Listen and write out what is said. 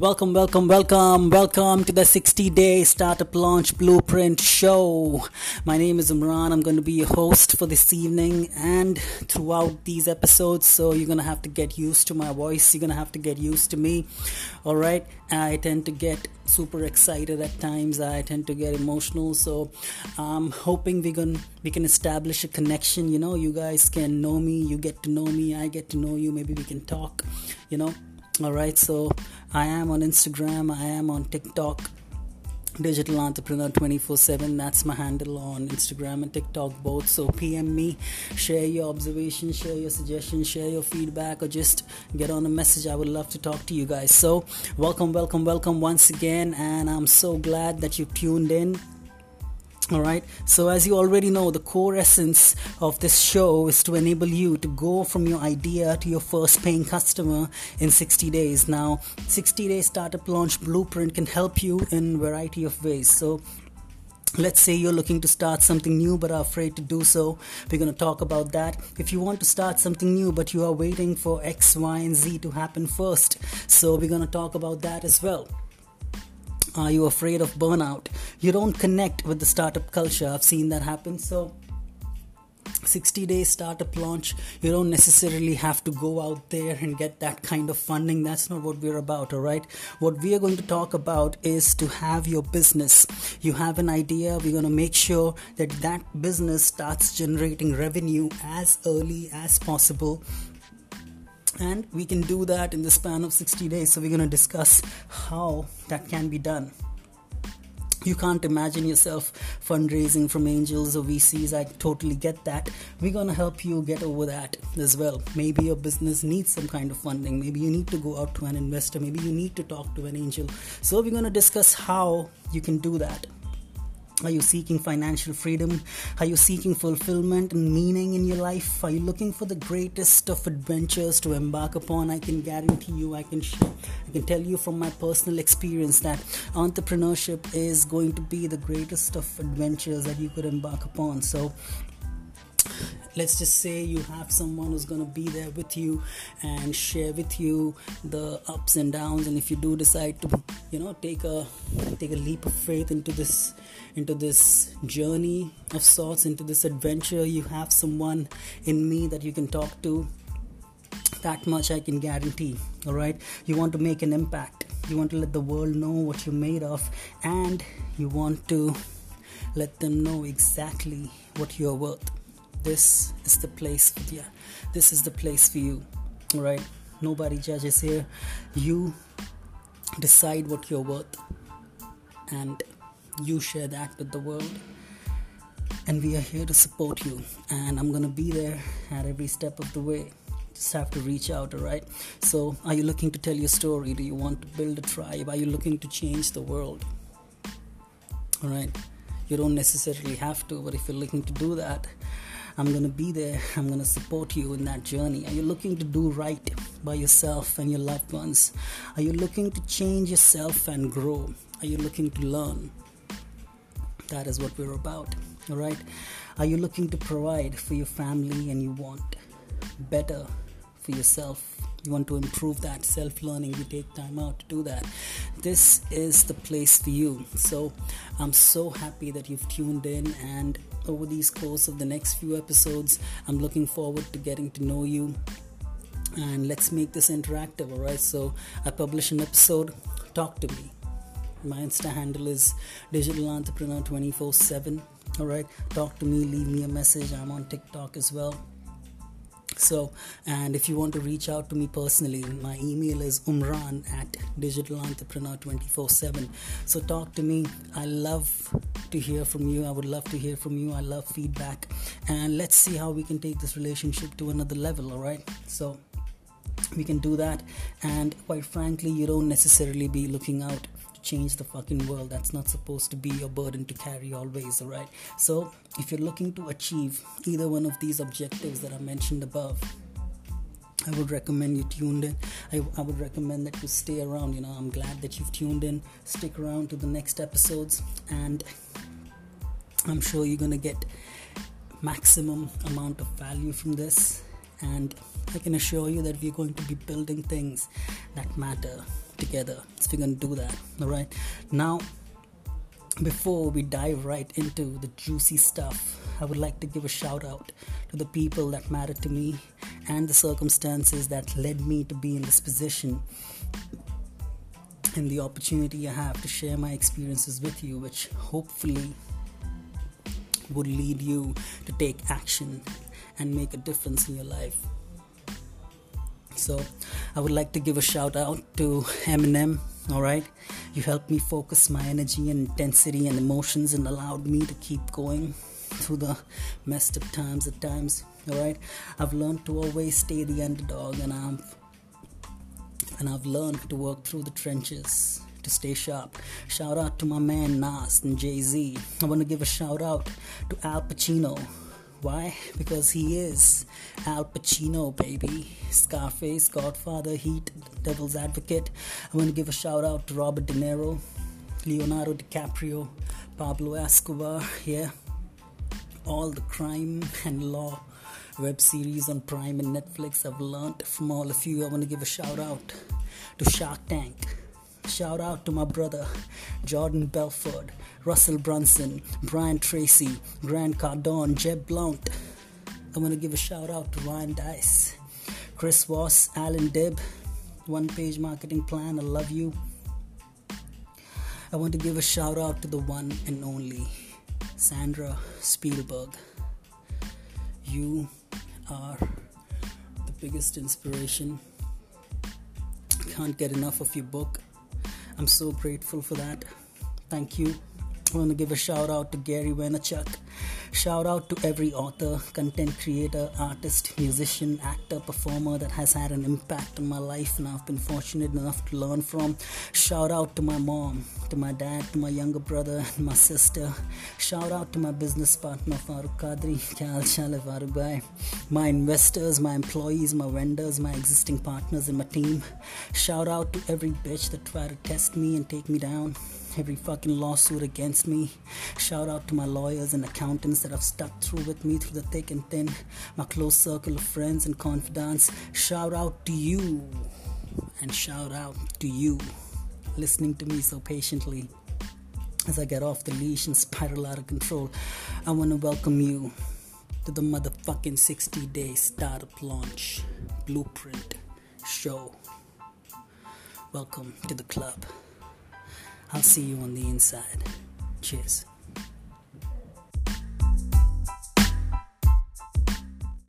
Welcome, welcome, welcome, welcome to the 60 day startup launch blueprint show. My name is Umran. I'm going to be your host for this evening and throughout these episodes. So you're going to have to get used to my voice. You're going to have to get used to me. All right. I tend to get super excited at times. I tend to get emotional. So I'm hoping we can we can establish a connection. You know, you guys can know me. You get to know me. I get to know you. Maybe we can talk. You know all right? So i am on instagram i am on tiktok. Digital entrepreneur 24 7 that's my handle on instagram and tiktok both. So pm me share your observations share your suggestions share your feedback or just get on a message. I would love to talk to you guys. So welcome welcome welcome once again and i'm so glad that you tuned in all right. So, as you already know, the core essence of this show is to enable you to go from your idea to your first paying customer in 60 days. Now, 60 day startup launch blueprint can help you in variety of ways. So, let's say you're looking to start something new but are afraid to do so we're going to talk about that if you want to start something new but you are waiting for x y and z to happen first so we're going to talk about that as well are you afraid of burnout? You don't connect with the startup culture. I've seen that happen. So, 60 day startup launch, you don't necessarily have to go out there and get that kind of funding. That's not what we're about, all right? What we are going to talk about is to have your business. You have an idea, we're going to make sure that that business starts generating revenue as early as possible and we can do that in the span of 60 days so we're going to discuss how that can be done you can't imagine yourself fundraising from angels or VCs. I totally get that. We're gonna help you get over that as well. Maybe your business needs some kind of funding. Maybe you need to go out to an investor. Maybe you need to talk to an angel. So, we're gonna discuss how you can do that. Are you seeking financial freedom? Are you seeking fulfillment and meaning in your life? Are you looking for the greatest of adventures to embark upon? I can guarantee you, I can share, I can tell you from my personal experience that entrepreneurship is going to be the greatest of adventures that you could embark upon. So let's just say you have someone who's going to be there with you and share with you the ups and downs and if you do decide to you know take a take a leap of faith into this into this journey of sorts into this adventure you have someone in me that you can talk to that much i can guarantee all right? You want to make an impact. You want to let the world know what you're made of and you want to let them know exactly what you're worth this is the place for you. This is the place for you. Right? Nobody judges here. You decide what you're worth and you share that with the world. And we are here to support you. And I'm gonna be there at every step of the way. Just have to reach out, alright? So, are you looking to tell your story? Do you want to build a tribe? Are you looking to change the world? Alright? You don't necessarily have to, but if you're looking to do that, I'm going to be there. I'm going to support you in that journey. Are you looking to do right by yourself and your loved ones? Are you looking to change yourself and grow? Are you looking to learn? That is what we're about. All right. Are you looking to provide for your family and you want better for yourself you want to improve that self learning you take time out to do that this is the place for you so i'm so happy that you've tuned in and over these course of the next few episodes. I'm looking forward to getting to know you. And let's make this interactive all right? So i publish an episode. Talk to me. My insta handle is digital entrepreneur 24 7 all right? Talk to me leave me a message. I'm on tiktok as well so and if you want to reach out to me personally my email is umran at digitalentrepreneur247 so talk to me. I love to hear from you. I would love to hear from you. I love feedback. And let's see how we can take this relationship to another level all right? So we can do that. And quite frankly you don't necessarily be looking out change the fucking world. That's not supposed to be a burden to carry always, alright? So, if you're looking to achieve either one of these objectives that I mentioned above, I would recommend you tuned in. I, I would recommend that you stay around. You know, I'm glad that you've tuned in. Stick around to the next episodes, and I'm sure you're gonna get maximum amount of value from this. And I can assure you that we're going to be building things that matter together. So we're gonna do that. All right. Now, before we dive right into the juicy stuff, I would like to give a shout out to the people that matter to me and the circumstances that led me to be in this position and the opportunity I have to share my experiences with you, which hopefully would lead you to take action and make a difference in your life. So, I would like to give a shout out to Eminem. All right, you helped me focus my energy and intensity and emotions and allowed me to keep going through the messed up times at times. All right, I've learned to always stay the underdog, and I'm and I've learned to work through the trenches to stay sharp. Shout out to my man Nas and Jay Z. I want to give a shout out to Al Pacino. Why? Because he is Al Pacino, baby. Scarface, Godfather, Heat, Devil's Advocate. I want to give a shout out to Robert De Niro, Leonardo DiCaprio, Pablo Escobar, yeah. All the crime and law web series on Prime and Netflix. I've learned from all of you. I want to give a shout out to Shark Tank. Shout out to my brother Jordan Belfort, Russell Brunson, Brian Tracy, Grant Cardone, Jeb Blount. I want to give a shout out to Ryan Deiss, Chris Voss, Allan Dib, One Page Marketing Plan. I love you. I want to give a shout out to the one and only Sandra Spielberg. You are the biggest inspiration. Can't get enough of your book. I'm so grateful for that. Thank you. I want to give a shout out to Gary Vaynerchuk. Shout out to every author, content creator, artist, musician, actor, performer that has had an impact on my life and I've been fortunate enough to learn from. Shout out to my mom, to my dad, to my younger brother, and my sister. Shout out to my business partner Farooq Kadri, Kyal Chale my investors, my employees, my vendors, my existing partners and my team. Shout out to every bitch that tried to test me and take me down every fucking lawsuit against me. Shout out to my lawyers and accountants that have stuck through with me through the thick and thin, my close circle of friends and confidants. Shout out to you, and shout out to you listening to me so patiently as I get off the leash and spiral out of control. I want to welcome you to the motherfucking 60 day startup launch blueprint show. Welcome to the club. I'll see you on the inside. Cheers.